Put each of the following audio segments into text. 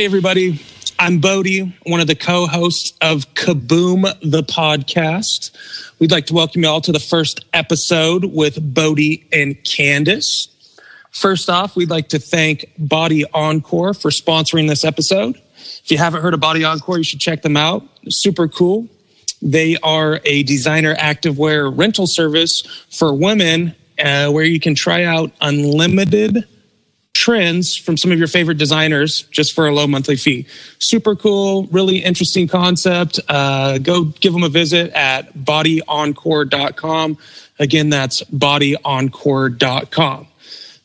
Hey, everybody. I'm Bodie, one of the co hosts of Kaboom, the podcast. We'd like to welcome you all to the first episode with Bodie and Kandace. First off, we'd like to thank Body Encore for sponsoring this episode. If you haven't heard of Body Encore, you should check them out. Super cool. They are a designer activewear rental service for women uh, where you can try out unlimited trends from some of your favorite designers just for a low monthly fee. Super cool, really interesting concept. Uh, go give them a visit at bodyencore.com. Again, that's bodyencore.com.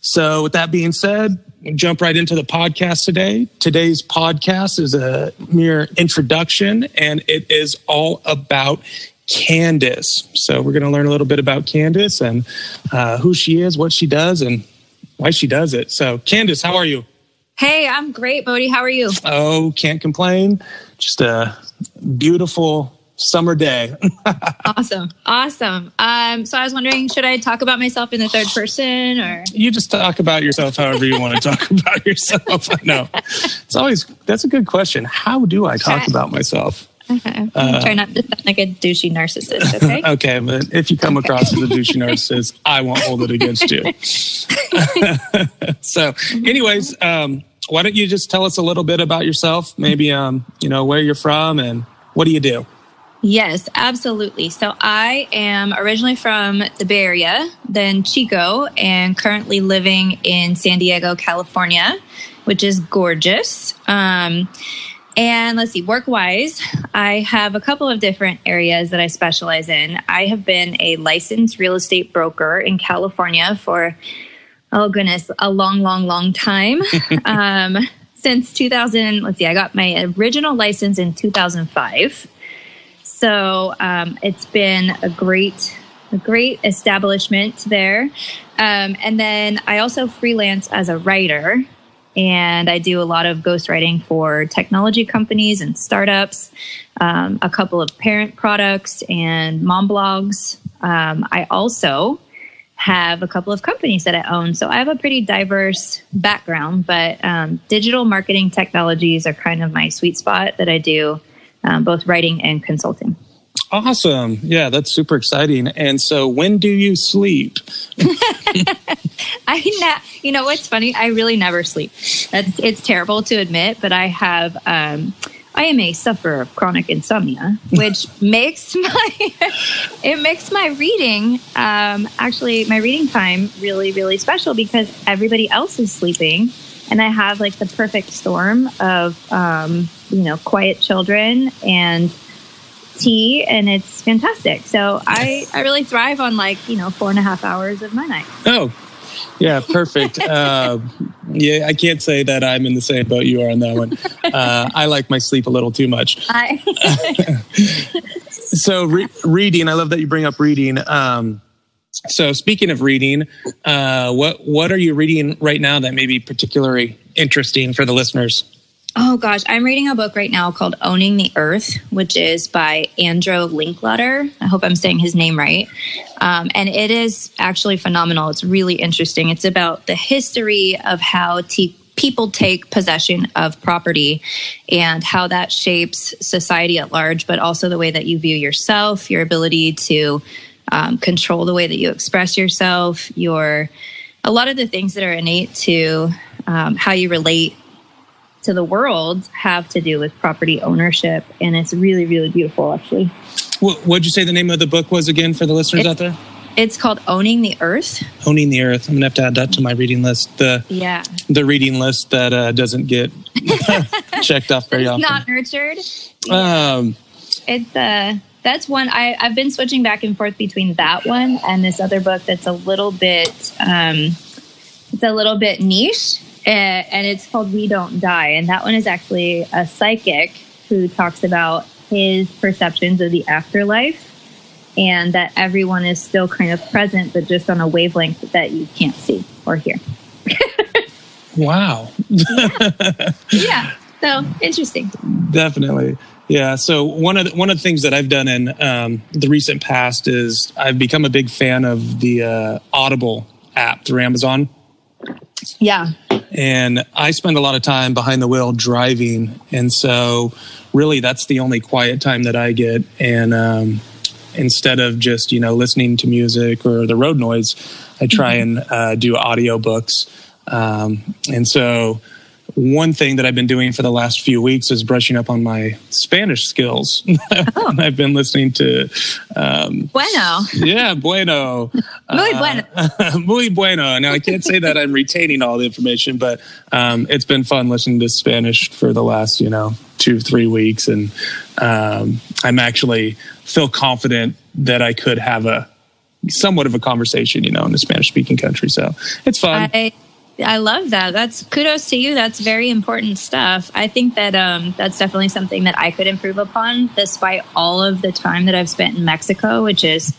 So, with that being said, jump right into the podcast today. Today's podcast is a mere introduction and it is all about Kandace. So, we're going to learn a little bit about Kandace and uh, who she is, what she does, and why she does it. So, Kandace, how are you? Hey, I'm great, Bodie. How are you? Oh, can't complain. Just a beautiful summer day. awesome. Awesome. Um, so I was wondering, should I talk about myself in the third person or? You just talk about yourself however you want to talk about yourself. No, it's always, that's a good question. How do I talk about myself? Okay. Uh, Try not to sound like a douchey narcissist, okay? okay, but if you come okay. across as a douchey narcissist, I won't hold it against you. so, anyways, um, why don't you just tell us a little bit about yourself? Maybe, um, you know, where you're from and what do you do? Yes, absolutely. So I am originally from the Bay Area, then Chico, and currently living in San Diego, California, which is gorgeous. Um, and let's see, work wise, I have a couple of different areas that I specialize in. I have been a licensed real estate broker in California for, oh goodness, a long, long, long time. um, since 2000, let's see, I got my original license in 2005. So um, it's been a great, a great establishment there. Um, and then I also freelance as a writer, and I do a lot of ghostwriting for technology companies and startups, um, a couple of parent products and mom blogs. Um, I also have a couple of companies that I own. So I have a pretty diverse background, but um, digital marketing technologies are kind of my sweet spot that I do um, both writing and consulting. Awesome. Yeah, that's super exciting. And so, when do you sleep? I, ne- you know what's funny? I really never sleep. That's it's terrible to admit, but I have. Um, I am a sufferer of chronic insomnia, which makes my it makes my reading um, actually my reading time really really special because everybody else is sleeping, and I have like the perfect storm of um, you know quiet children and tea and it's fantastic. So i i really thrive on like you know four and a half hours of my night. Oh yeah perfect. Uh, yeah i can't say that i'm in the same boat you are on that one. Uh, i like my sleep a little too much. I- so re- reading i love that you bring up reading. Um, so speaking of reading uh, what what are you reading right now that may be particularly interesting for the listeners Oh gosh, I'm reading a book right now called Owning the Earth, which is by Andrew Linklater. I hope I'm saying his name right. Um, and it is actually phenomenal. It's really interesting. It's about the history of how t- people take possession of property and how that shapes society at large, but also the way that you view yourself, your ability to um, control the way that you express yourself, your a lot of the things that are innate to um, how you relate to the world have to do with property ownership. And it's really, really beautiful, actually. What would you say the name of the book was again for the listeners it's, out there? It's called Owning the Earth. Owning the Earth. I'm gonna have to add that to my reading list. The yeah, the reading list that uh, doesn't get checked off very often. Not nurtured. Um, it's uh that's one I, I've been switching back and forth between that one and this other book that's a little bit um, it's a little bit niche and it's called We Don't Die. And that one is actually a psychic who talks about his perceptions of the afterlife and that everyone is still kind of present, but just on a wavelength that you can't see or hear. wow. yeah. yeah. So interesting. Definitely. Yeah. So one of the, one of the things that I've done in um, the recent past is I've become a big fan of the uh, Audible app through Amazon. Yeah And I spend a lot of time behind the wheel driving. And so, really, that's the only quiet time that I get. And um, instead of just, you know, listening to music or the road noise, I try mm-hmm. and uh, do audiobooks. Um, and so, one thing that I've been doing for the last few weeks is brushing up on my Spanish skills. Oh. I've been listening to. Um, bueno. Yeah, bueno. muy uh, bueno. muy bueno. Now, I can't say that I'm retaining all the information, but um, it's been fun listening to Spanish for the last, you know, two, three weeks. And um, I'm actually feel confident that I could have a somewhat of a conversation, you know, in a Spanish speaking country. So it's fun. I- I love that. That's kudos to you. That's very important stuff. I think that um, that's definitely something that I could improve upon, despite all of the time that I've spent in Mexico, which is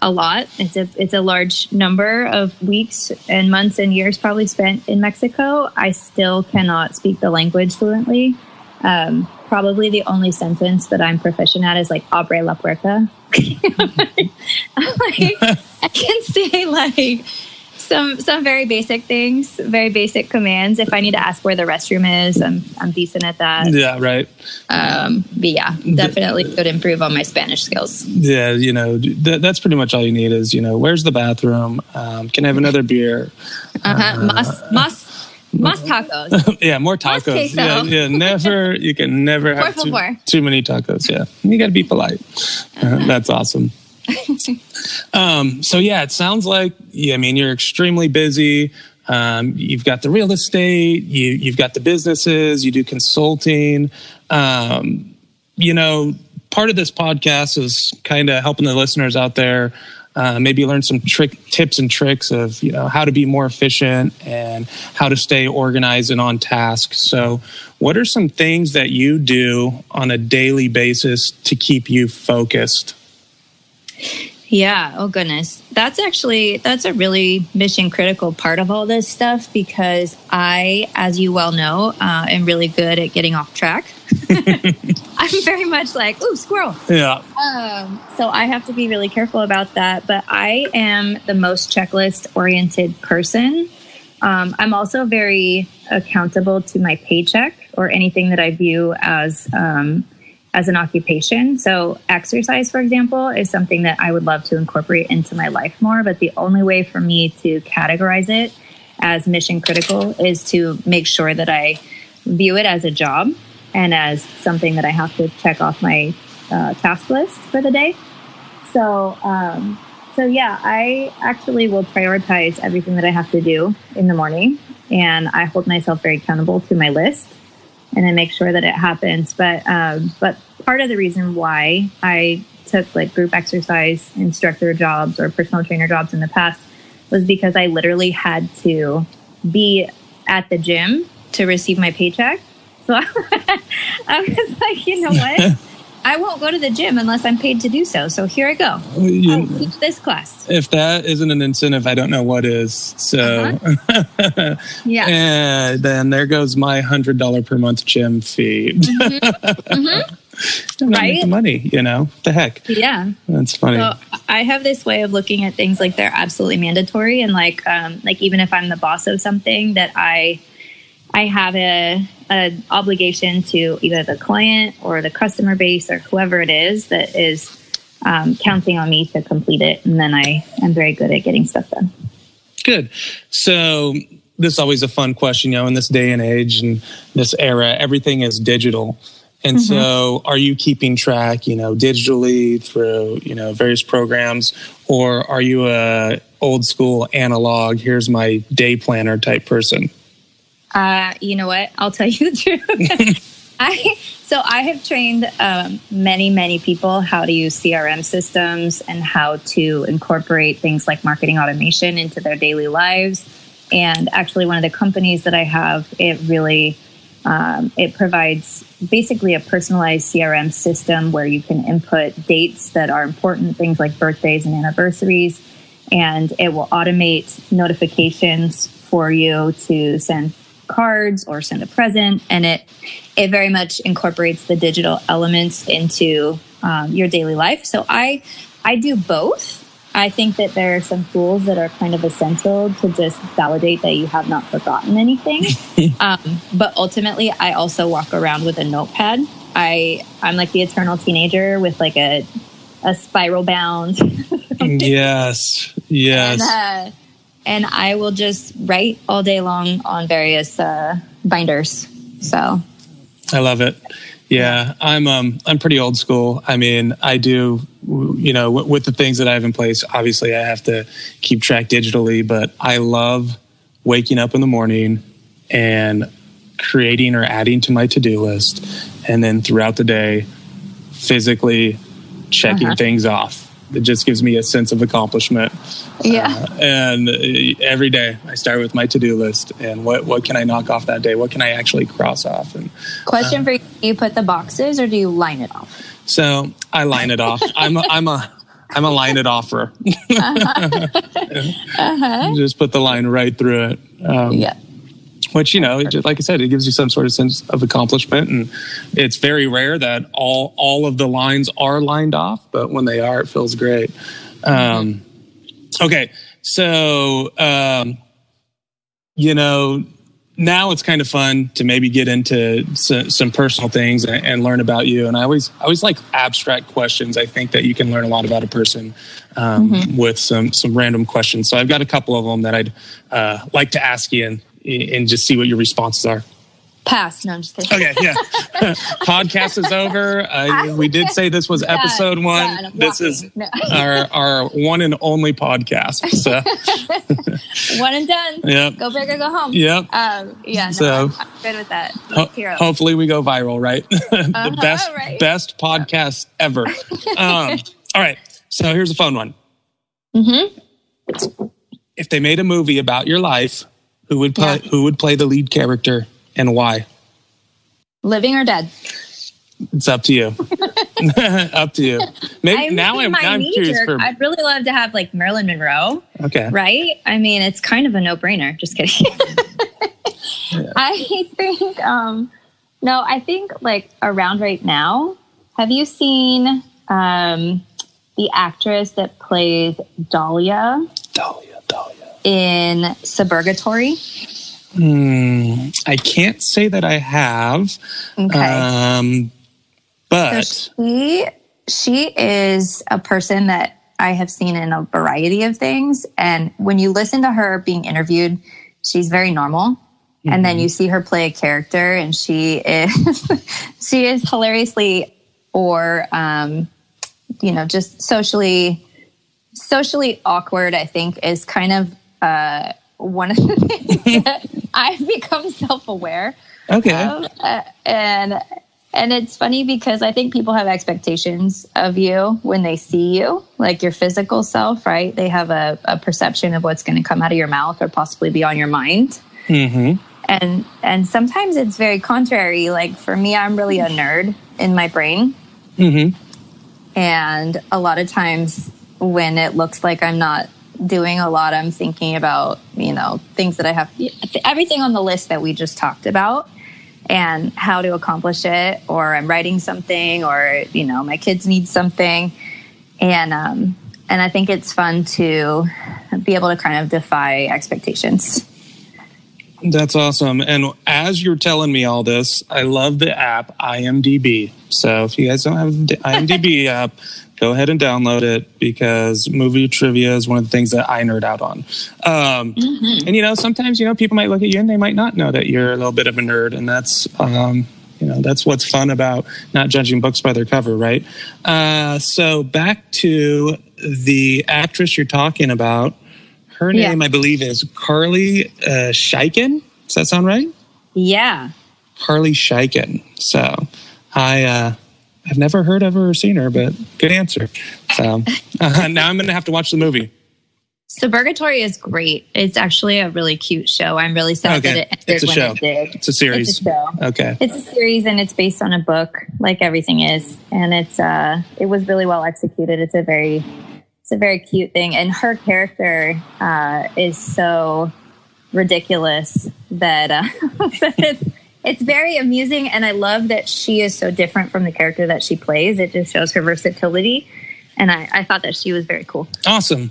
a lot. It's a it's a large number of weeks and months and years probably spent in Mexico. I still cannot speak the language fluently. Um, probably the only sentence that I'm proficient at is like "abre la puerta." like, I can say like some some very basic things, very basic commands. If I need to ask where the restroom is, I'm I'm decent at that. Yeah, right. Um, but yeah, definitely could improve on my Spanish skills. Yeah, you know that, that's pretty much all you need is you know where's the bathroom? Um, can I have another beer? Uh-huh. Uh, mas, mas Más tacos. yeah, more tacos. Yeah, yeah, never. You can never have too, too, many tacos. Yeah, you got to be polite. Uh, that's awesome. um, so yeah, it sounds like yeah, I mean you're extremely busy. Um, you've got the real estate, you you've got the businesses, you do consulting. Um, you know, part of this podcast is kind of helping the listeners out there uh, maybe learn some trick tips and tricks of you know how to be more efficient and how to stay organized and on task so what are some things that you do on a daily basis to keep you focused yeah. Oh goodness. That's actually that's a really mission critical part of all this stuff because I, as you well know, uh, am really good at getting off track. I'm very much like, ooh, squirrel. Yeah. Um, so I have to be really careful about that. But I am the most checklist oriented person. Um, I'm also very accountable to my paycheck or anything that I view as um, as an occupation. So, exercise, for example, is something that I would love to incorporate into my life more. But the only way for me to categorize it as mission critical is to make sure that I view it as a job and as something that I have to check off my uh, task list for the day. So, um, so yeah, I actually will prioritize everything that I have to do in the morning, and I hold myself very accountable to my list and then make sure that it happens. But um, but part of the reason why I took like group exercise instructor jobs or personal trainer jobs in the past was because I literally had to be at the gym to receive my paycheck. So I was like, you know what? I won't go to the gym unless I'm paid to do so. So here I go. You, I'll teach this class. If that isn't an incentive, I don't know what is. So, uh-huh. yeah. and then there goes my hundred dollar per month gym fee. Mm-hmm. mm-hmm. right? money, you know. The heck. Yeah. That's funny. So I have this way of looking at things like they're absolutely mandatory, and like, um, like even if I'm the boss of something, that I I have a, a obligation to either the client or the customer base or whoever it is that is um, counting on me to complete it, and then I am very good at getting stuff done. Good. So this is always a fun question, you know, in this day and age and this era, everything is digital. And mm-hmm. so are you keeping track, you know, digitally through, you know, various programs or are you a old school analog, here's my day planner type person? Uh, you know what? I'll tell you the truth. I so I have trained um, many many people how to use CRM systems and how to incorporate things like marketing automation into their daily lives. And actually, one of the companies that I have, it really um, it provides basically a personalized CRM system where you can input dates that are important, things like birthdays and anniversaries, and it will automate notifications for you to send cards or send a present and it it very much incorporates the digital elements into um, your daily life so i i do both I think that there are some tools that are kind of essential to just validate that you have not forgotten anything. um, but ultimately, I also walk around with a notepad. I I'm like the eternal teenager with like a a spiral bound. yes, yes. And, uh, and, I will just write all day long on various uh, binders. So I love it. Yeah, I'm um I'm pretty old school. I mean, I do you know w- with the things that I have in place. Obviously, I have to keep track digitally, but I love waking up in the morning and creating or adding to my to-do list and then throughout the day physically checking uh-huh. things off it just gives me a sense of accomplishment. Yeah. Uh, and uh, every day I start with my to-do list and what, what can I knock off that day? What can I actually cross off? And question uh, for you, do you put the boxes or do you line it off? So I line it off. I'm a, I'm a, I'm a line it offer. uh-huh. uh-huh. Just put the line right through it. Um, yeah which you know just, like i said it gives you some sort of sense of accomplishment and it's very rare that all all of the lines are lined off but when they are it feels great um, okay so um, you know now it's kind of fun to maybe get into some, some personal things and, and, learn about you. And I always, I always like abstract questions. I think that you can learn a lot about a person um, mm-hmm. with some some random questions. So I've got a couple of them that I'd uh, like to ask you, and and just see what your responses are. Pass. No, I'm just kidding. Okay, yeah. Podcast is over. Uh, we did say this was episode yeah, one. Yeah, this is no. our our one and only podcast. So one and done. Yep. Go big or go home. Yep. Um, yeah. No, so I'm, I'm, good with that. Ho- hopefully we go viral, right? the uh-huh, best right. best podcast ever. Um, all right. So here's a fun one. Mm-hmm. If they made a movie about your life who would play yeah. who would play the lead character and why? Living or dead? It's up to you. up to you. Maybe I'm now I'm, now I'm curious for. I'd really love to have like Marilyn Monroe. Okay. Right? I mean, it's kind of a no brainer. Just kidding. yeah. I think. um No, I think like around right now. Have you seen um the actress that plays Dahlia? Dahlia, Dahlia in Suburgatory? Mm, I can't say that I have. Okay. Um, but so she she is a person that I have seen in a variety of things. And when you listen to her being interviewed, she's very normal. Mm-hmm. And then mm-hmm. you see her play a character and she is she is hilariously or um, you know, just socially socially awkward, I think, is kind of uh, one of the things that I've become self aware. Okay. Of, uh, and and it's funny because I think people have expectations of you when they see you, like your physical self, right? They have a, a perception of what's going to come out of your mouth or possibly be on your mind. Mm-hmm. And and sometimes it's very contrary. Like for me, I'm really a nerd in my brain. Mm-hmm. And a lot of times when it looks like I'm not doing a lot. I'm thinking about, you know, things that I have, everything on the list that we just talked about and how to accomplish it, or I'm writing something, or, you know, my kids need something. And, um, and I think it's fun to be able to kind of defy expectations. That's awesome. And as you're telling me all this, I love the app IMDb. So if you guys don't have the IMDb app, go ahead and download it because movie trivia is one of the things that I nerd out on. Um, mm-hmm. And you know, sometimes you know people might look at you and they might not know that you're a little bit of a nerd, and that's um, you know that's what's fun about not judging books by their cover, right? Uh, so back to the actress you're talking about. Her name, yeah. I believe, is Carly uh, Chaikin. Does that sound right? Yeah. Carly Chaikin. So I uh, I've never heard of her or seen her, but good answer. So uh, now I'm going to have to watch the movie. Suburgatory is great. It's actually a really cute show. I'm really sad okay. that it ended it's a when show. it did. It's a series. It's a show. Okay. It's a series and it's based on a book, like everything is. And it's uh it was really well executed. It's a very it's a very cute thing. And her character uh is so ridiculous that uh it's it's very amusing and i love that she is so different from the character that she plays it just shows her versatility and I, I thought that she was very cool. Awesome.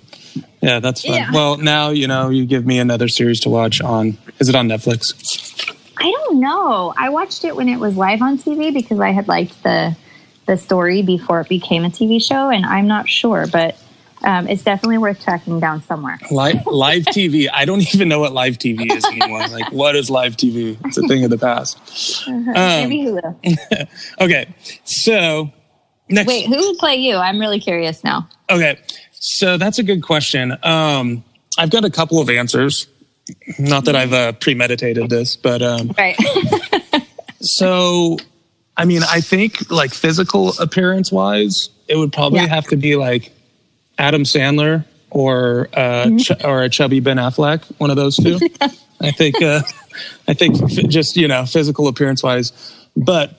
Yeah, that's fun. Yeah. Well, now you know you give me another series to watch on. Is it on Netflix? I don't know. I watched it when it was live on TV because I had liked the the story before it became a TV show, and I'm not sure, but um, it's definitely worth tracking down somewhere. Live live TV. I don't even know what live TV is anymore. like, what is live TV? It's a thing of the past. Um, Maybe Hulu. Okay, so next. Wait, who would play you? I'm really curious now. Okay, so that's a good question. Um, I've got a couple of answers. Not that I've uh, premeditated this, but um, Right. so I mean, I think like physical appearance wise, it would probably Yeah. have to be like Adam Sandler or uh, Mm-hmm. Ch- or a chubby Ben Affleck, one of those two. I think uh, I think f- just you know physical appearance wise, but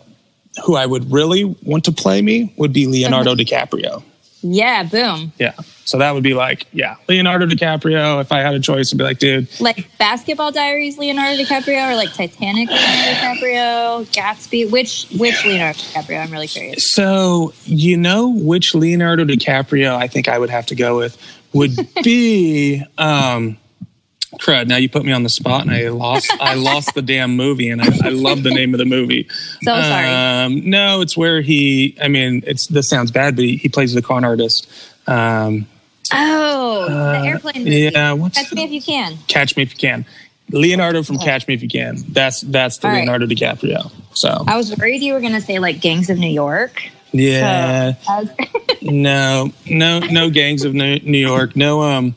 who I would really want to play me would be Leonardo Uh-huh. DiCaprio. yeah, boom. Yeah. So that would be like, yeah, Leonardo DiCaprio. If I had a choice, I'd be like, dude, Like Basketball Diaries, Leonardo DiCaprio, or like Titanic, Leonardo DiCaprio, Gatsby. Which which Leonardo DiCaprio? I'm really curious. So you know which Leonardo DiCaprio I think I would have to go with would be um crud. Now you put me on the spot and I lost I lost the damn movie and I, I love the name of the movie. So sorry. Um no, it's where he I mean it's this sounds bad, but he, he plays the con artist. Um Oh, the airplane movie. Uh, yeah, what's Catch me if you can. Catch Me If You Can. Leonardo from Catch Me If You Can. That's that's the All right. Leonardo DiCaprio. So I was worried you were going to say like Gangs of New York. yeah. I was- No, no, no gangs of New New York. No, um,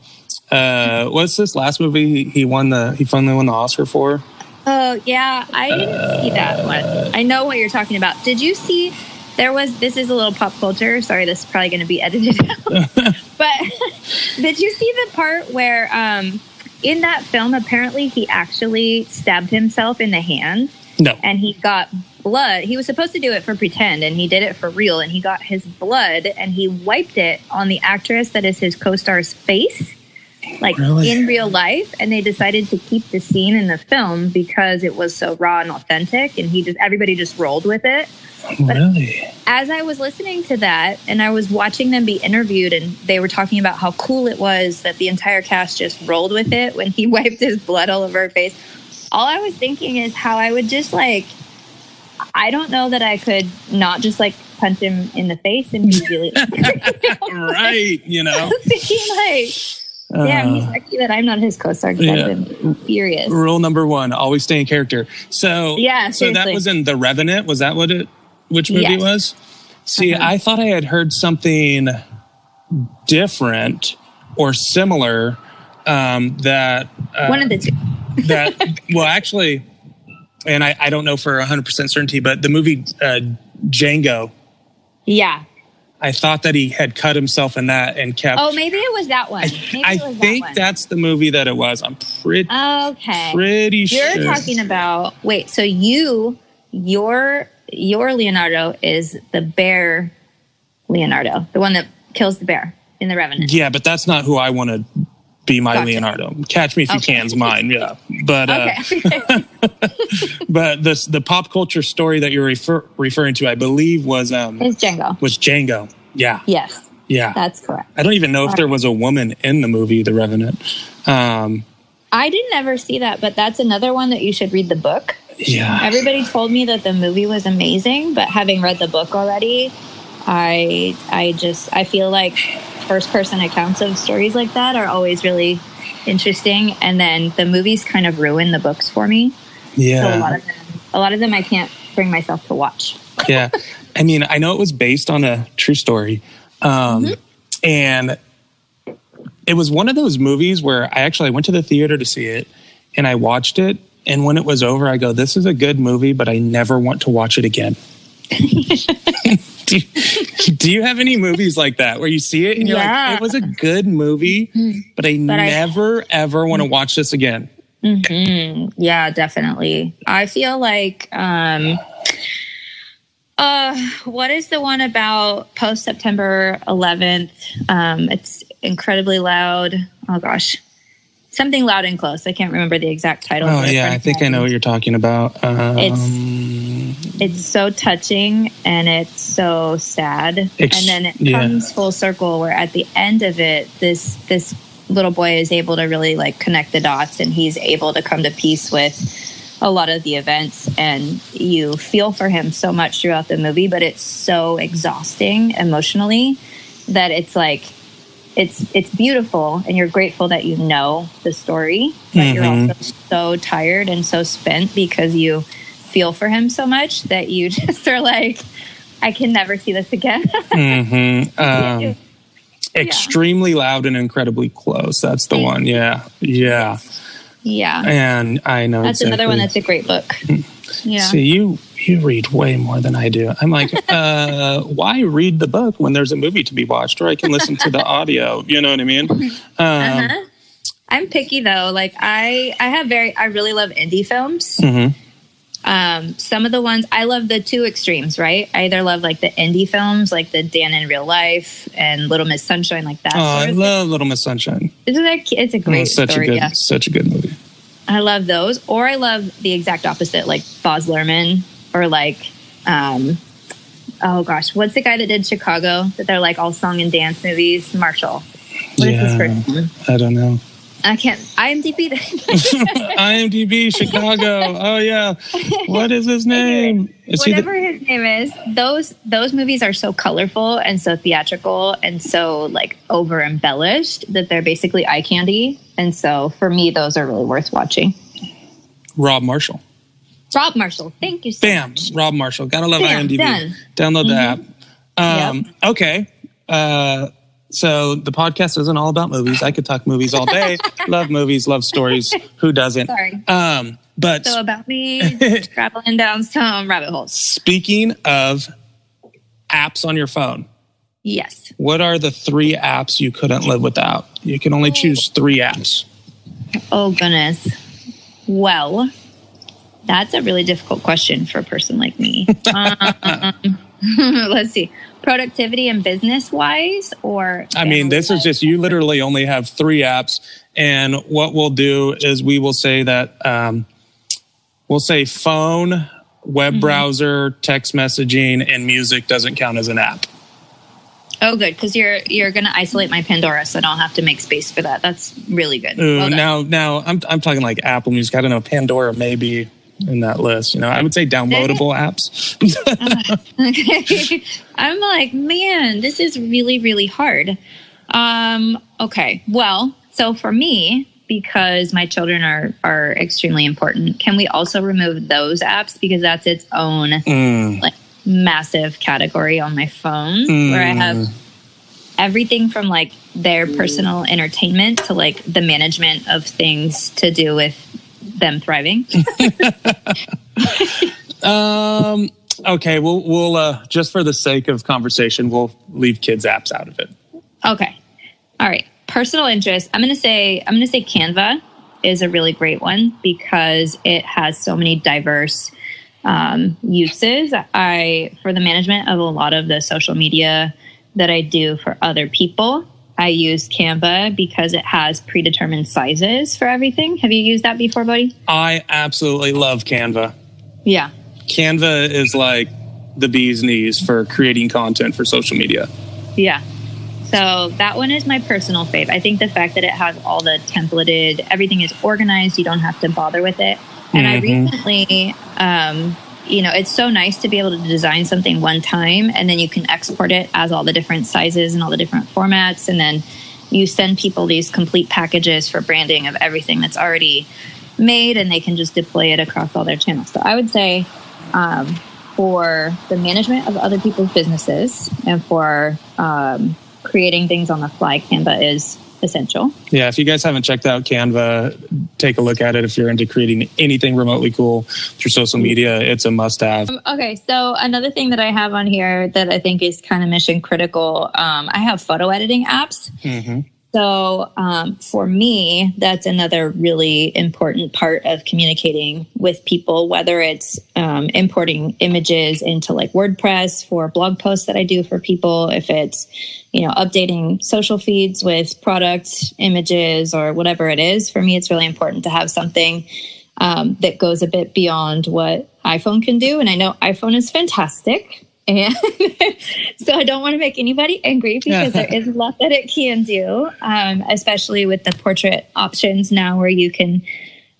uh, what's this last movie he, he won the he finally won the Oscar for? oh yeah, I didn't see that one. I know what you're talking about. Did you see? There was. This is a little pop culture. Sorry, this is probably going to be edited out. but did you see the part where, um, in that film, apparently he actually stabbed himself in the hand? No. and he got blood. He was supposed to do it for pretend, and he did it for real. And he got his blood and he wiped it on the actress that is his co-star's face, like Really? in real life. And they decided to keep the scene in the film because it was so raw and authentic. And he just everybody just rolled with it. Really? As I was listening to that, and I was watching them be interviewed, and they were talking about how cool it was that the entire cast just rolled with it when he wiped his blood all over her face all I was thinking is how I would just like, I don't know that I could not just like punch him in the face and be really. right. You know. Thinking like, damn, he's Uh, lucky that I'm not his co-star because Yeah. I've been furious. rule number one: always stay in character. So Yeah, So that was in The Revenant. Was that what it? Which movie Yes. was? See, Uh-huh. I thought I had heard something different or similar. Um, that uh, One of the two. that well actually and I, I don't know for 100% certainty but the movie uh, django Yeah. i thought that he had cut himself in that and kept Oh, maybe it was that one. i, Maybe I was think that that's the movie that it was i'm pretty Okay. pretty sure. You're sure talking about wait, so you your your Leonardo is the bear Leonardo, the one that kills the bear in the Revenant. yeah but that's not who i want to be my Gotcha. leonardo catch me if you can's mine yeah but uh, Okay. but this the pop culture story that you're refer, referring to i believe was um it's Django. was django yeah Yes, yeah that's correct. I don't even know if there was a woman in the movie The Revenant. Um, I didn't ever see that, but that's another one that you should read the book. Yeah, Everybody told me that the movie was amazing, but having read the book already, I I just I feel like first person accounts of stories like that are always really interesting and then the movies kind of ruin the books for me. So a yeah, lot of them a lot of them I can't bring myself to watch. yeah. I mean, I know it was based on a true story, um, and it was one of those movies where I actually I went to the theater to see it, and I watched it. And when it was over, I go, "This is a good movie, but I never want to watch it again." do, you, do you have any movies like that where you see it and you're Yeah. like, "It was a good movie, but I But I- never ever want to watch this again"? Yeah, definitely. I feel like um uh what is the one about post September 11th? Um it's incredibly loud. Oh gosh. Something loud and close. I can't remember the exact title. Oh yeah, I think I know what you're talking about. Um, it's it's so touching and it's so sad, Ex- and then it yeah. comes full circle where at the end of it, this this little boy is able to really like connect the dots, and he's able to come to peace with a lot of the events and you feel for him so much throughout the movie but it's so exhausting emotionally that it's like it's it's beautiful and you're grateful that you know the story but you're Mhm. also so tired and so spent because you feel for him so much that you just are like i can never see this again mhm, um, Yeah. extremely loud and incredibly close. That's the one. Yeah, yeah. yeah And I know that's another one that's a great book yeah See, you you read way more than I do. I'm like, uh, why read the book when there's a movie to be watched, or I can listen to the audio. You know what I mean? Um, uh-huh. i'm picky though like i i have very i really love indie films mhm. um, some of the ones I love the two extremes, right? I either love like the indie films, like the Dan in Real Life and Little Miss Sunshine, like that. Oh, I love Little Miss Sunshine. Isn't that? It's a Oh, great such story. a good, Yeah, such a good movie. I love those. Or I love the exact opposite, like Baz Luhrmann, or like, um, oh gosh, what's the guy that did Chicago? That they're like all song and dance movies. Marshall. What is his Yeah. first name? I don't know. I can't. IMDb. IMDb Chicago. Oh yeah. What is his name? Is he the- whatever his name is those those movies are so colorful and so theatrical and so like over embellished that they're basically eye candy and so for me those are really worth watching Rob Marshall. Rob marshall thank you so Bam, much Rob Marshall. Gotta love Bam, IMDb. done. Mm-hmm. Download the app. Um, Okay. Uh, so the podcast isn't all about movies. I could talk movies all day. love movies, love stories. Who doesn't? Sorry. Um, but so about me traveling down some rabbit holes speaking of apps on your phone, yes what are the three apps you couldn't live without? You can only choose three apps. oh goodness well that's a really difficult question for a person like me um, let's see productivity and business wise or I mean, this is just you literally only have three apps, and what we'll do is we will say that um, we'll say phone, web browser, text messaging, and music doesn't count as an app. Oh, good, because you're you're going to isolate my Pandora, so I don't have to make space for that. That's really good. Ooh, Well now, now I'm I'm talking like Apple Music. I don't know, Pandora maybe in that list. You know, I would say downloadable apps. Okay, I'm like, man, this is really really hard. Um, okay, well, so for me, because my children are are extremely important, can we also remove those apps because that's its own Mm, like massive category on my phone where I have everything from like their personal entertainment to like the management of things to do with them thriving. um. Okay. We'll we'll uh, just for the sake of conversation, we'll leave kids apps out of it. okay. All right. Personal interest. I'm going to say I'm going to say Canva is a really great one because it has so many diverse um, uses. I for the management of a lot of the social media that I do for other people. I use Canva because it has predetermined sizes for everything. Have you used that before, buddy? I absolutely love Canva. Yeah. Canva is like the bee's knees for creating content for social media. Yeah. So that one is my personal fave. I think the fact that it has all the templated, everything is organized, you don't have to bother with it. And I Mhm. recently, um, you know, it's so nice to be able to design something one time and then you can export it as all the different sizes and all the different formats. And then you send people these complete packages for branding of everything that's already made and they can just deploy it across all their channels. So I would say, um, for the management of other people's businesses and for um, creating things on the fly, Canva is essential. Yeah, if you guys haven't checked out Canva, take a look at it. If you're into creating anything remotely cool through social media, it's a must have. Um, okay, so another thing that I have on here that I think is kind of mission critical, um, I have photo editing apps. hmm So, um, for me, that's another really important part of communicating with people, whether it's um, importing images into like WordPress for blog posts that I do for people, if it's, you know, updating social feeds with product images or whatever it is. For me, it's really important to have something um, that goes a bit beyond what iPhone can do. And I know iPhone is fantastic. And so I don't want to make anybody angry because there is a lot that it can do, um, especially with the portrait options now where you can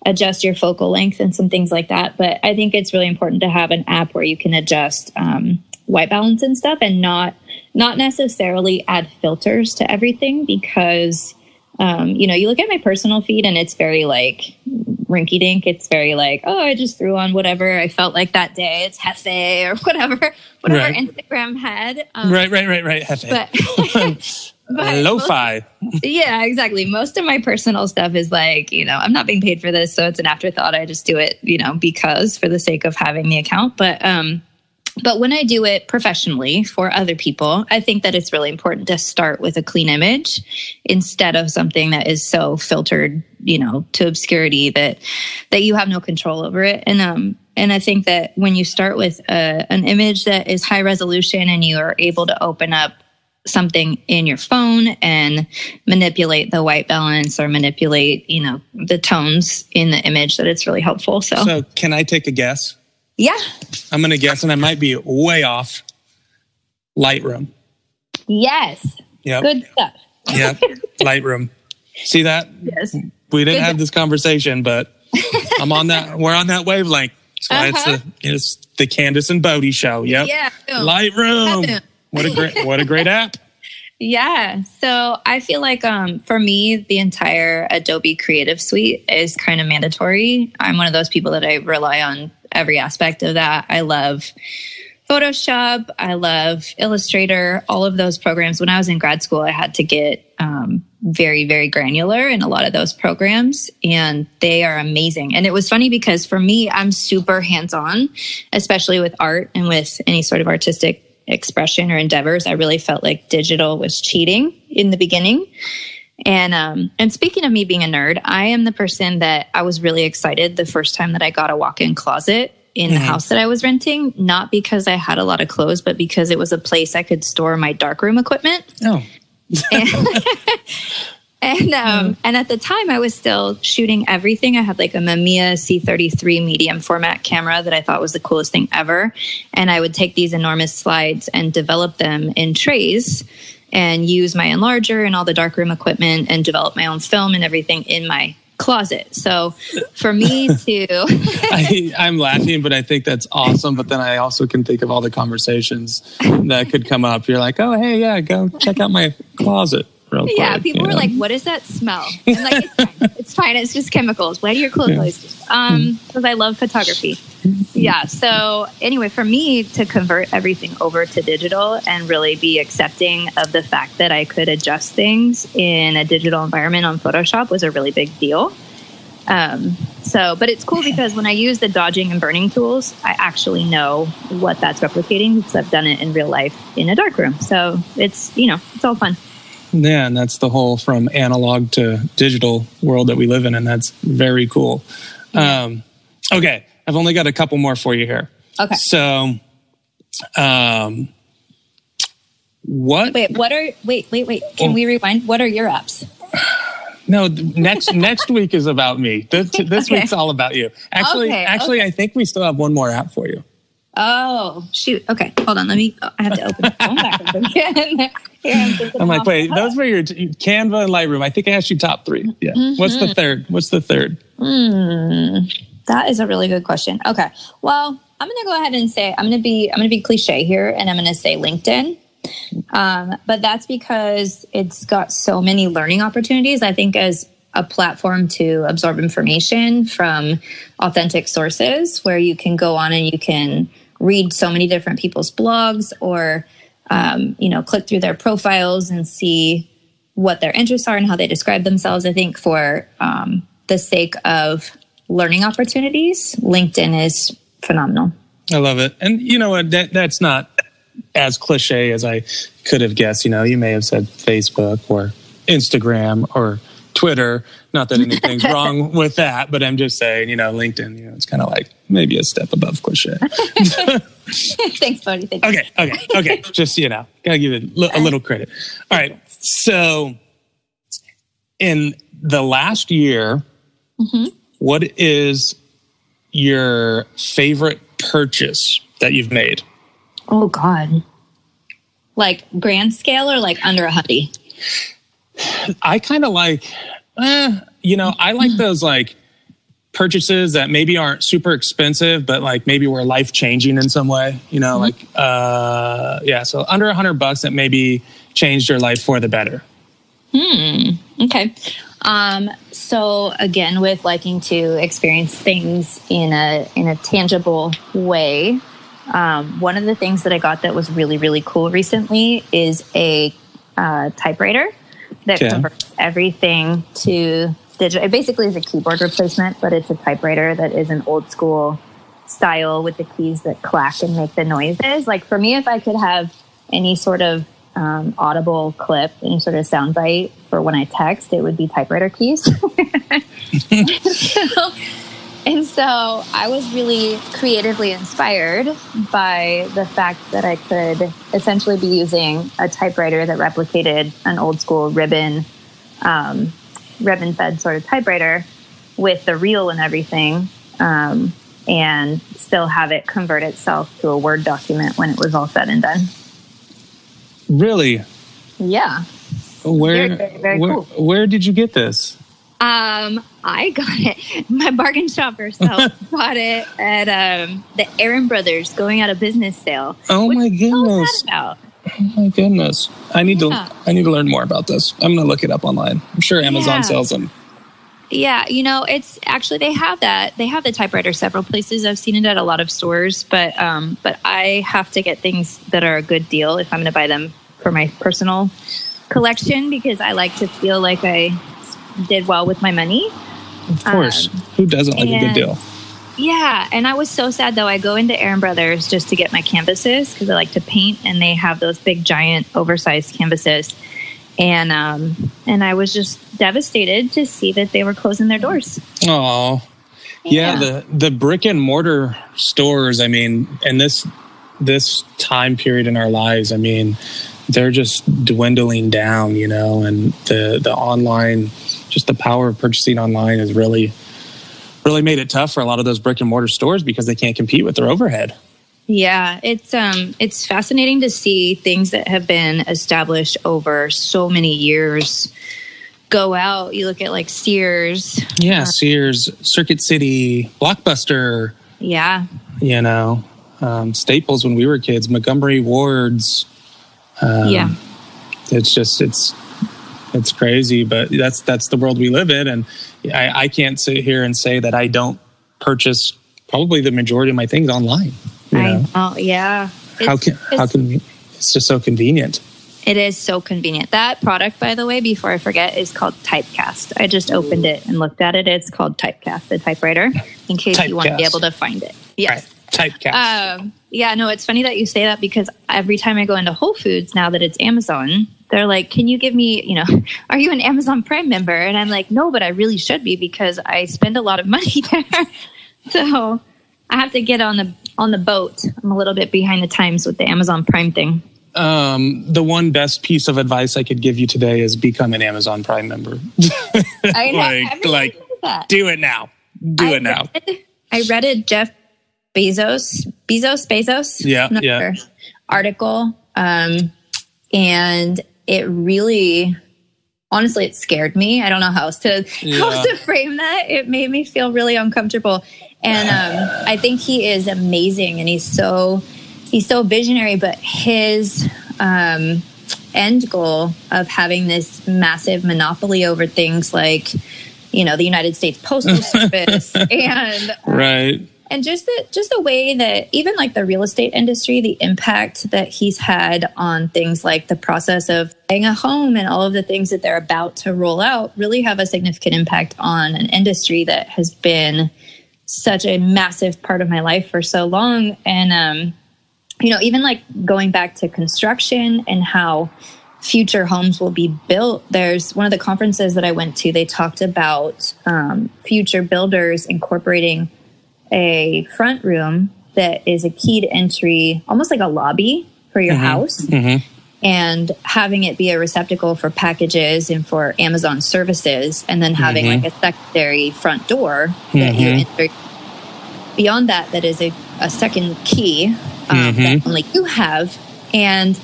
adjust your focal length and some things like that. But I think it's really important to have an app where you can adjust um, white balance and stuff and not not necessarily add filters to everything because um, you know, you look at my personal feed and it's very like rinky dink. It's very like, oh, I just threw on whatever I felt like that day. It's Hefe or whatever, whatever right. Instagram had. Um, right, right, right, right. Hefe. But, but lo-fi. Most, yeah, exactly. Most of my personal stuff is like, you know, I'm not being paid for this, so it's an afterthought. I just do it, you know, because for the sake of having the account. But um, but when I do it professionally for other people, I think that it's really important to start with a clean image instead of something that is so filtered, you know, to obscurity that that you have no control over it. And um and I think that when you start with a, an image that is high resolution and you are able to open up something in your phone and manipulate the white balance or manipulate, you know, the tones in the image that it's really helpful. So, so can I take a guess? Yeah. I'm going to guess, and I might be way off. Lightroom. Yes. Yeah. Good stuff. yeah. Lightroom. See that? Yes. We didn't Good have this conversation, but I'm on that. We're on that wavelength. uh-huh. it's the it's the Kandace and Bodie show. Yep. Yeah. Lightroom. What a great what a great app. Yeah. So I feel like um, for me, the entire Adobe Creative Suite is kind of mandatory. I'm one of those people that I rely on every aspect of that. I love Photoshop. I love Illustrator, all of those programs. When I was in grad school, I had to get um, very, very granular in a lot of those programs, and they are amazing. And it was funny because for me, I'm super hands on, especially with art and with any sort of artistic expression or endeavors. I really felt like digital was cheating in the beginning. And um, and speaking of me being a nerd, I am the person that I was really excited the first time that I got a walk-in closet in the mm-hmm. house that I was renting, not because I had a lot of clothes, but because it was a place I could store my darkroom equipment. Oh. and, and um, mm. and at the time I was still shooting everything. I had like a Mamiya C33 medium format camera that I thought was the coolest thing ever. And I would take these enormous slides and develop them in trays and use my enlarger and all the darkroom equipment and develop my own film and everything in my closet. So for me to I, am laughing, but I think that's awesome. But then I also can think of all the conversations that could come up. You're like, oh hey, yeah, go check out my closet. Real yeah, quick, people were know? like, "What is that smell?" I'm like, "It's fine. It's fine. It's just chemicals. Why do your clothes yeah. Um, because I love photography yeah. So, anyway, for me to convert everything over to digital and really be accepting of the fact that I could adjust things in a digital environment on Photoshop was a really big deal. Um, so, but it's cool because when I use the dodging and burning tools, I actually know what that's replicating because I've done it in real life in a dark room. So it's, you know, it's all fun. Yeah, and that's the whole from analog to digital world that we live in, and that's very cool. Um, okay, I've only got a couple more for you here. Okay. So, um, what? Wait, what are? Wait, wait, wait. Can oh. we rewind? What are your apps? No, next next week is about me. This, this okay. week's all about you. Actually, okay, actually, okay. I think we still have one more app for you. Oh shoot! Okay, hold on. Let me. I have to open the phone back up again. Here, I'm, I'm like, wait, those were your t- Canva and Lightroom. I think I asked you top three. Yeah. Mm-hmm. What's the third? What's the third? Hmm. That is a really good question. Okay. Well, I'm going to go ahead and say I'm going to be I'm going to be cliche here, and I'm going to say LinkedIn. Um, but that's because it's got so many learning opportunities. I think as a platform to absorb information from authentic sources, where you can go on and you can read so many different people's blogs, or um, you know, click through their profiles and see what their interests are and how they describe themselves. I think for um, the sake of learning opportunities, LinkedIn is phenomenal. I love it. And you know what? That, that's not as cliche as I could have guessed. You know, you may have said Facebook or Instagram or Twitter. Not that anything's wrong with that, but I'm just saying, you know, LinkedIn, you know, it's kind of like maybe a step above cliche. Thanks, buddy. Thanks. Okay, okay, okay. just, you know, gotta give it a little credit. All right. So in the last year, mm-hmm. what is your favorite purchase that you've made? Oh God. Like grand scale or like under a hundred? I kind of like, eh, you know, I like those like purchases that maybe aren't super expensive, but like maybe were life changing in some way. You know, mm-hmm. like uh, yeah, so under a hundred bucks that maybe changed your life for the better. Hmm. Okay. Um, so again, with liking to experience things in a in a tangible way, um, one of the things that I got that was really really cool recently is a uh, typewriter that okay. converts everything to digital. It basically is a keyboard replacement, but it's a typewriter that is an old school style with the keys that clack and make the noises. Like for me, if I could have any sort of um, audible clip, any sort of sound bite for when I text, it would be typewriter keys. so, and so I was really creatively inspired by the fact that I could essentially be using a typewriter that replicated an old school ribbon, um, ribbon fed sort of typewriter with the reel and everything, um, and still have it convert itself to a Word document when it was all said and done. Really? Yeah. Where, very, very, very where, cool. where did you get this? Um, I got it. My bargain shopper so bought it at um, the Aaron Brothers going out of business sale. Oh my goodness! Oh my goodness! I need yeah. to I need to learn more about this. I'm gonna look it up online. I'm sure Amazon yeah. sells them. Yeah, you know, it's actually they have that. They have the typewriter several places. I've seen it at a lot of stores, but um, but I have to get things that are a good deal if I'm going to buy them for my personal collection because I like to feel like I did well with my money. Of course. Um, Who doesn't like a good deal? Yeah. And I was so sad though. I go into Aaron Brothers just to get my canvases because I like to paint and they have those big, giant, oversized canvases. And um, and I was just devastated to see that they were closing their doors. Oh, yeah. yeah. The the brick and mortar stores. I mean, and this this time period in our lives. I mean, they're just dwindling down. You know, and the the online just the power of purchasing online has really really made it tough for a lot of those brick and mortar stores because they can't compete with their overhead. Yeah, it's um it's fascinating to see things that have been established over so many years go out. You look at like Sears. Yeah, uh, Sears, Circuit City, Blockbuster. Yeah. You know, um, staples when we were kids, Montgomery Wards. Um, yeah. It's just it's it's crazy, but that's that's the world we live in, and I, I can't sit here and say that I don't purchase probably the majority of my things online. You know? Oh yeah. how can how can it's just so convenient. It is so convenient. That product, by the way, before I forget, is called Typecast. I just opened it and looked at it. It's called Typecast, the typewriter, in case Typecast. you want to be able to find it. Yes. Right. Typecast. Um, yeah, no, it's funny that you say that because every time I go into Whole Foods now that it's Amazon, they're like, "Can you give me, you know, are you an Amazon Prime member?" And I'm like, "No, but I really should be because I spend a lot of money there." so I have to get on the on the boat. I'm a little bit behind the times with the Amazon Prime thing. Um, the one best piece of advice I could give you today is become an Amazon Prime member. I know, like, like do it now. Do I it now. Read, I read a Jeff Bezos, Bezos, Bezos, yeah, yeah. Sure, article, um, and it really honestly it scared me. I don't know how else to yeah. how else to frame that. It made me feel really uncomfortable. And um, i think he is amazing and he's so he's so visionary but his um, end goal of having this massive monopoly over things like you know the united states postal service and right and just the just the way that even like the real estate industry the impact that he's had on things like the process of buying a home and all of the things that they're about to roll out really have a significant impact on an industry that has been such a massive part of my life for so long and um you know even like going back to construction and how future homes will be built. There's one of the conferences that I went to, they talked about um, future builders incorporating a front room that is a keyed entry, almost like a lobby for your Mm-hmm. house, and having it be a receptacle for packages and for Amazon services, and then having Mm-hmm. like a secondary front door that you enter. Beyond that, that is a, a second key um, Mm-hmm. that only you have. And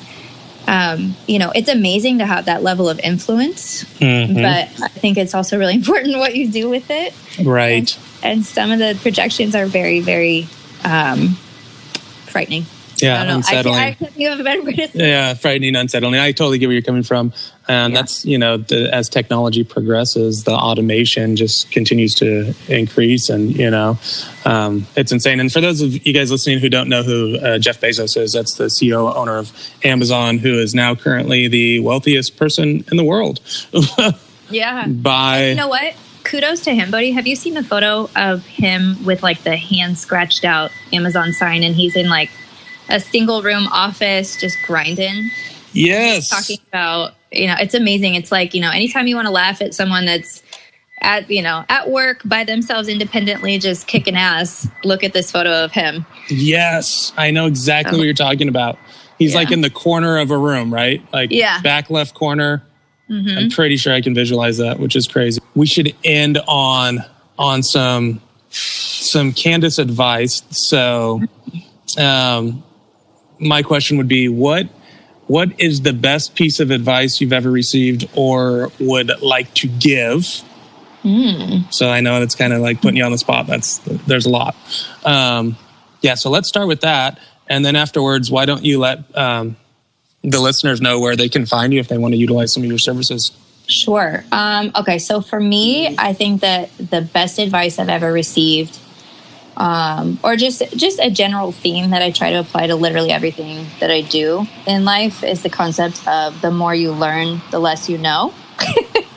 um, you know, it's amazing to have that level of influence, Mhm. but I think it's also really important what you do with it. Right. And some of the projections are very, very um, frightening. I Yeah. I Unsettling. can't, I can't think of a better way to say it. yeah, frightening, unsettling. I totally get where you're coming from, and Yeah. that's you know, the, as technology progresses, the automation just continues to increase, and you know, um, it's insane. And for those of you guys listening who don't know who uh, Jeff Bezos is, that's the CEO owner of Amazon, who is now currently the wealthiest person in the world Yeah. by. You know what? Kudos to him, buddy. Have you seen the photo of him with like the hand scratched out Amazon sign and he's in like a single room office just grinding? yes. talking about you know it's amazing it's like you know anytime you want to laugh at someone that's at you know at work by themselves independently just kicking ass look at this photo of him Yes, I know exactly what you're talking about. He's Yeah. like in the corner of a room, right? Like Yeah. Mm-hmm. back left corner. I'm pretty sure I can visualize that, which is crazy. We should end on on some some Kandace advice. So, um, my question would be what what is the best piece of advice you've ever received or would like to give? So I know it's kind of like putting you on the spot. That's there's a lot. Um, yeah, so let's start with that, and then afterwards, why don't you let um, the listeners know where they can find you if they want to utilize some of your services? sure um, okay so for me i think that the best advice i've ever received um, or just just a general theme that i try to apply to literally everything that i do in life is the concept of the more you learn the less you know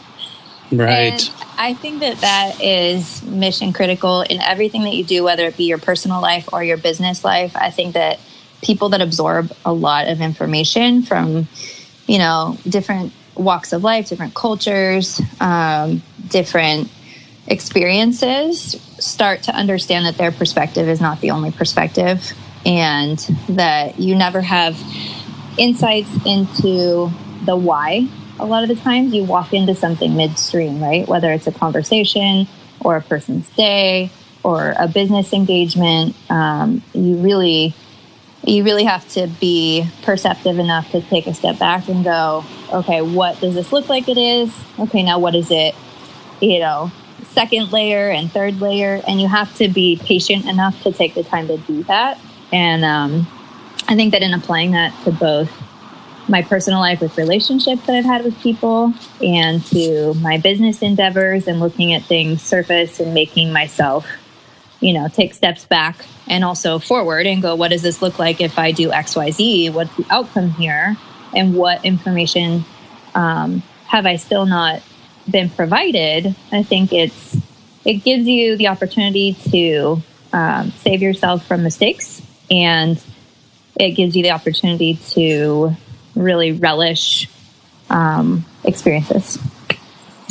Right. And I think that that is mission critical in everything that you do, whether it be your personal life or your business life. I think that people that absorb a lot of information from, you know, different walks of life, different cultures, um, different experiences start to understand that their perspective is not the only perspective and that you never have insights into the why a lot of the times. You walk into something midstream right? Whether it's a conversation or a person's day or a business engagement um, you really you really have to be perceptive enough to take a step back and go okay what does this look like it is? Okay now what is it you know second layer and third layer and you have to be patient enough to take the time to do that. And um, i think that in applying that to both my personal life with relationships that i've had with people and to my business endeavors and looking at things surface and making myself you know take steps back and also forward and go what does this look like if i do xyz what's the outcome here? And what information um, have i still not been provided i think it's it gives you the opportunity to um, save yourself from mistakes and it gives you the opportunity to really relish um, experiences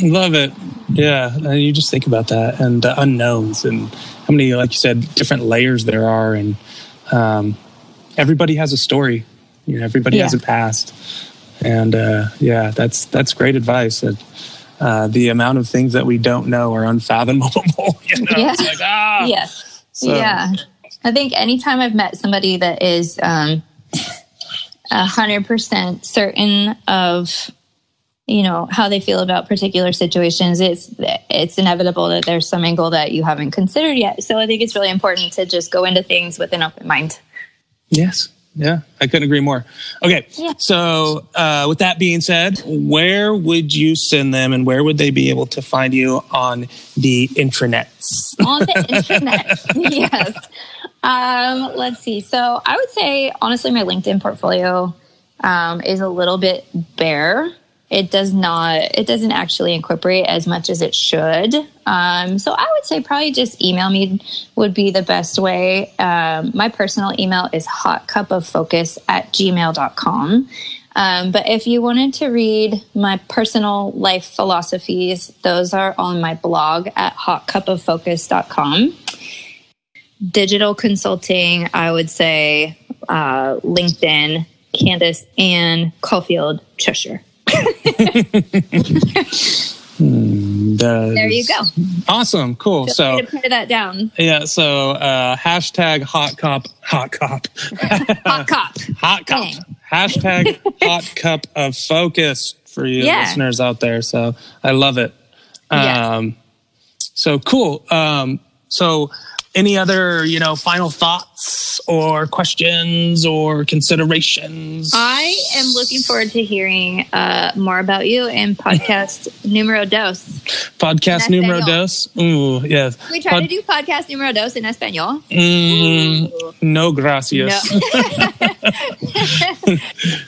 Love it. Yeah, and you just think about that and the unknowns and how many, like you said, different layers there are, and um, everybody has a story. You know, everybody has a past, and uh, yeah, that's that's great advice. That uh, the amount of things that we don't know are unfathomable. You know, Yeah. it's like ah, yes So- yeah i think anytime i've met somebody that is um, a hundred percent certain of you know how they feel about particular situations it's it's inevitable that there's some angle that you haven't considered yet so i think it's really important to just go into things with an open mind Yes. Yeah, I couldn't agree more. Okay, Yeah. so uh, with that being said, where would you send them, and where would they be able to find you on the intranets? on the internet. yes. Um, let's see. So I would say, honestly, my LinkedIn portfolio um, is a little bit bare. It does not. It doesn't actually incorporate as much as it should. Um, so I would say probably just email me would be the best way. Um, my personal email is hotcupoffocus at gmail.com. Um, but if you wanted to read my personal life philosophies, those are on my blog at hotcupoffocus.com. Digital consulting, I would say uh, LinkedIn, Kandace Ann Caulfield Cheshire. Hmm, there you go. Awesome, cool. Feel so to put that down. Yeah, so uh, hashtag hot cop, hot cop, hot cop, hot cop. Dang. Hashtag hot cup of focus for you yeah. listeners out there. So I love it. Um, yes. So cool. Um, so any other you know final thoughts or questions or considerations? I am looking forward to hearing uh, more about you in podcast numero dos. Podcast numero dos? Ooh, yes. We try Pod- to do podcast numero dos in español. Mm, no gracias. No.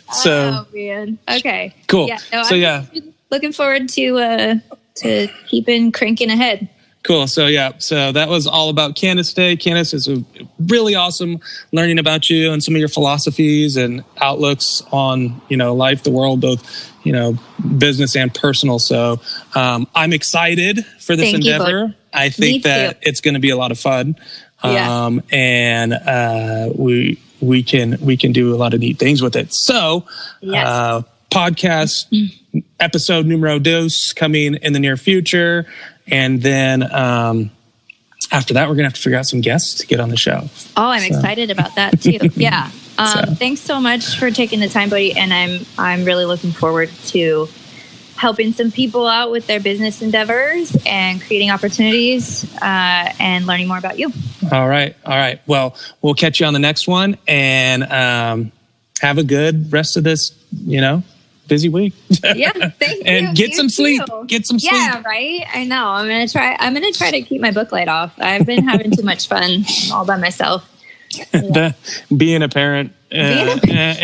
so oh man. Okay. cool. Yeah, no, so I'm yeah. looking forward to uh to keeping cranking ahead Cool. So yeah, so that was all about Kandace Day. Kandace is really awesome learning about you and some of your philosophies and outlooks on you know life, the world, both you know business and personal. So um, I'm excited for this Thank endeavor. I think that it's going to be a lot of fun, yeah. um, and uh, we we can we can do a lot of neat things with it. So, yes. uh, podcast episode numero dos coming in the near future. And then um, after that, we're going to have to figure out some guests to get on the show. Oh, I'm so. excited about that too. yeah. Um, so. Thanks so much for taking the time, buddy. And I'm I'm really looking forward to helping some people out with their business endeavors and creating opportunities uh, and learning more about you. All right. All right. Well, we'll catch you on the next one and um, have a good rest of this, you know, busy week. yeah, thank and you. get you some sleep. Get some sleep. Yeah, right. I know. I'm gonna try. I'm gonna try to keep my book light off. I've been having too much fun all by myself. Yeah. being a parent, uh,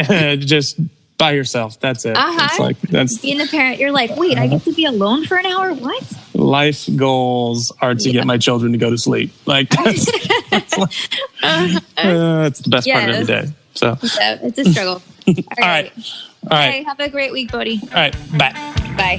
uh, just by yourself. That's it. Uh-huh. It's like that's being a parent. You're like, wait, I get to be alone for an hour. What? Life goals are to yeah. get my children to go to sleep. Like that's, that's, like, uh, that's the best part of every day. So yeah, it's a struggle. All, right. All right. Okay, have a great week, Bodie. All right. Bye. Bye.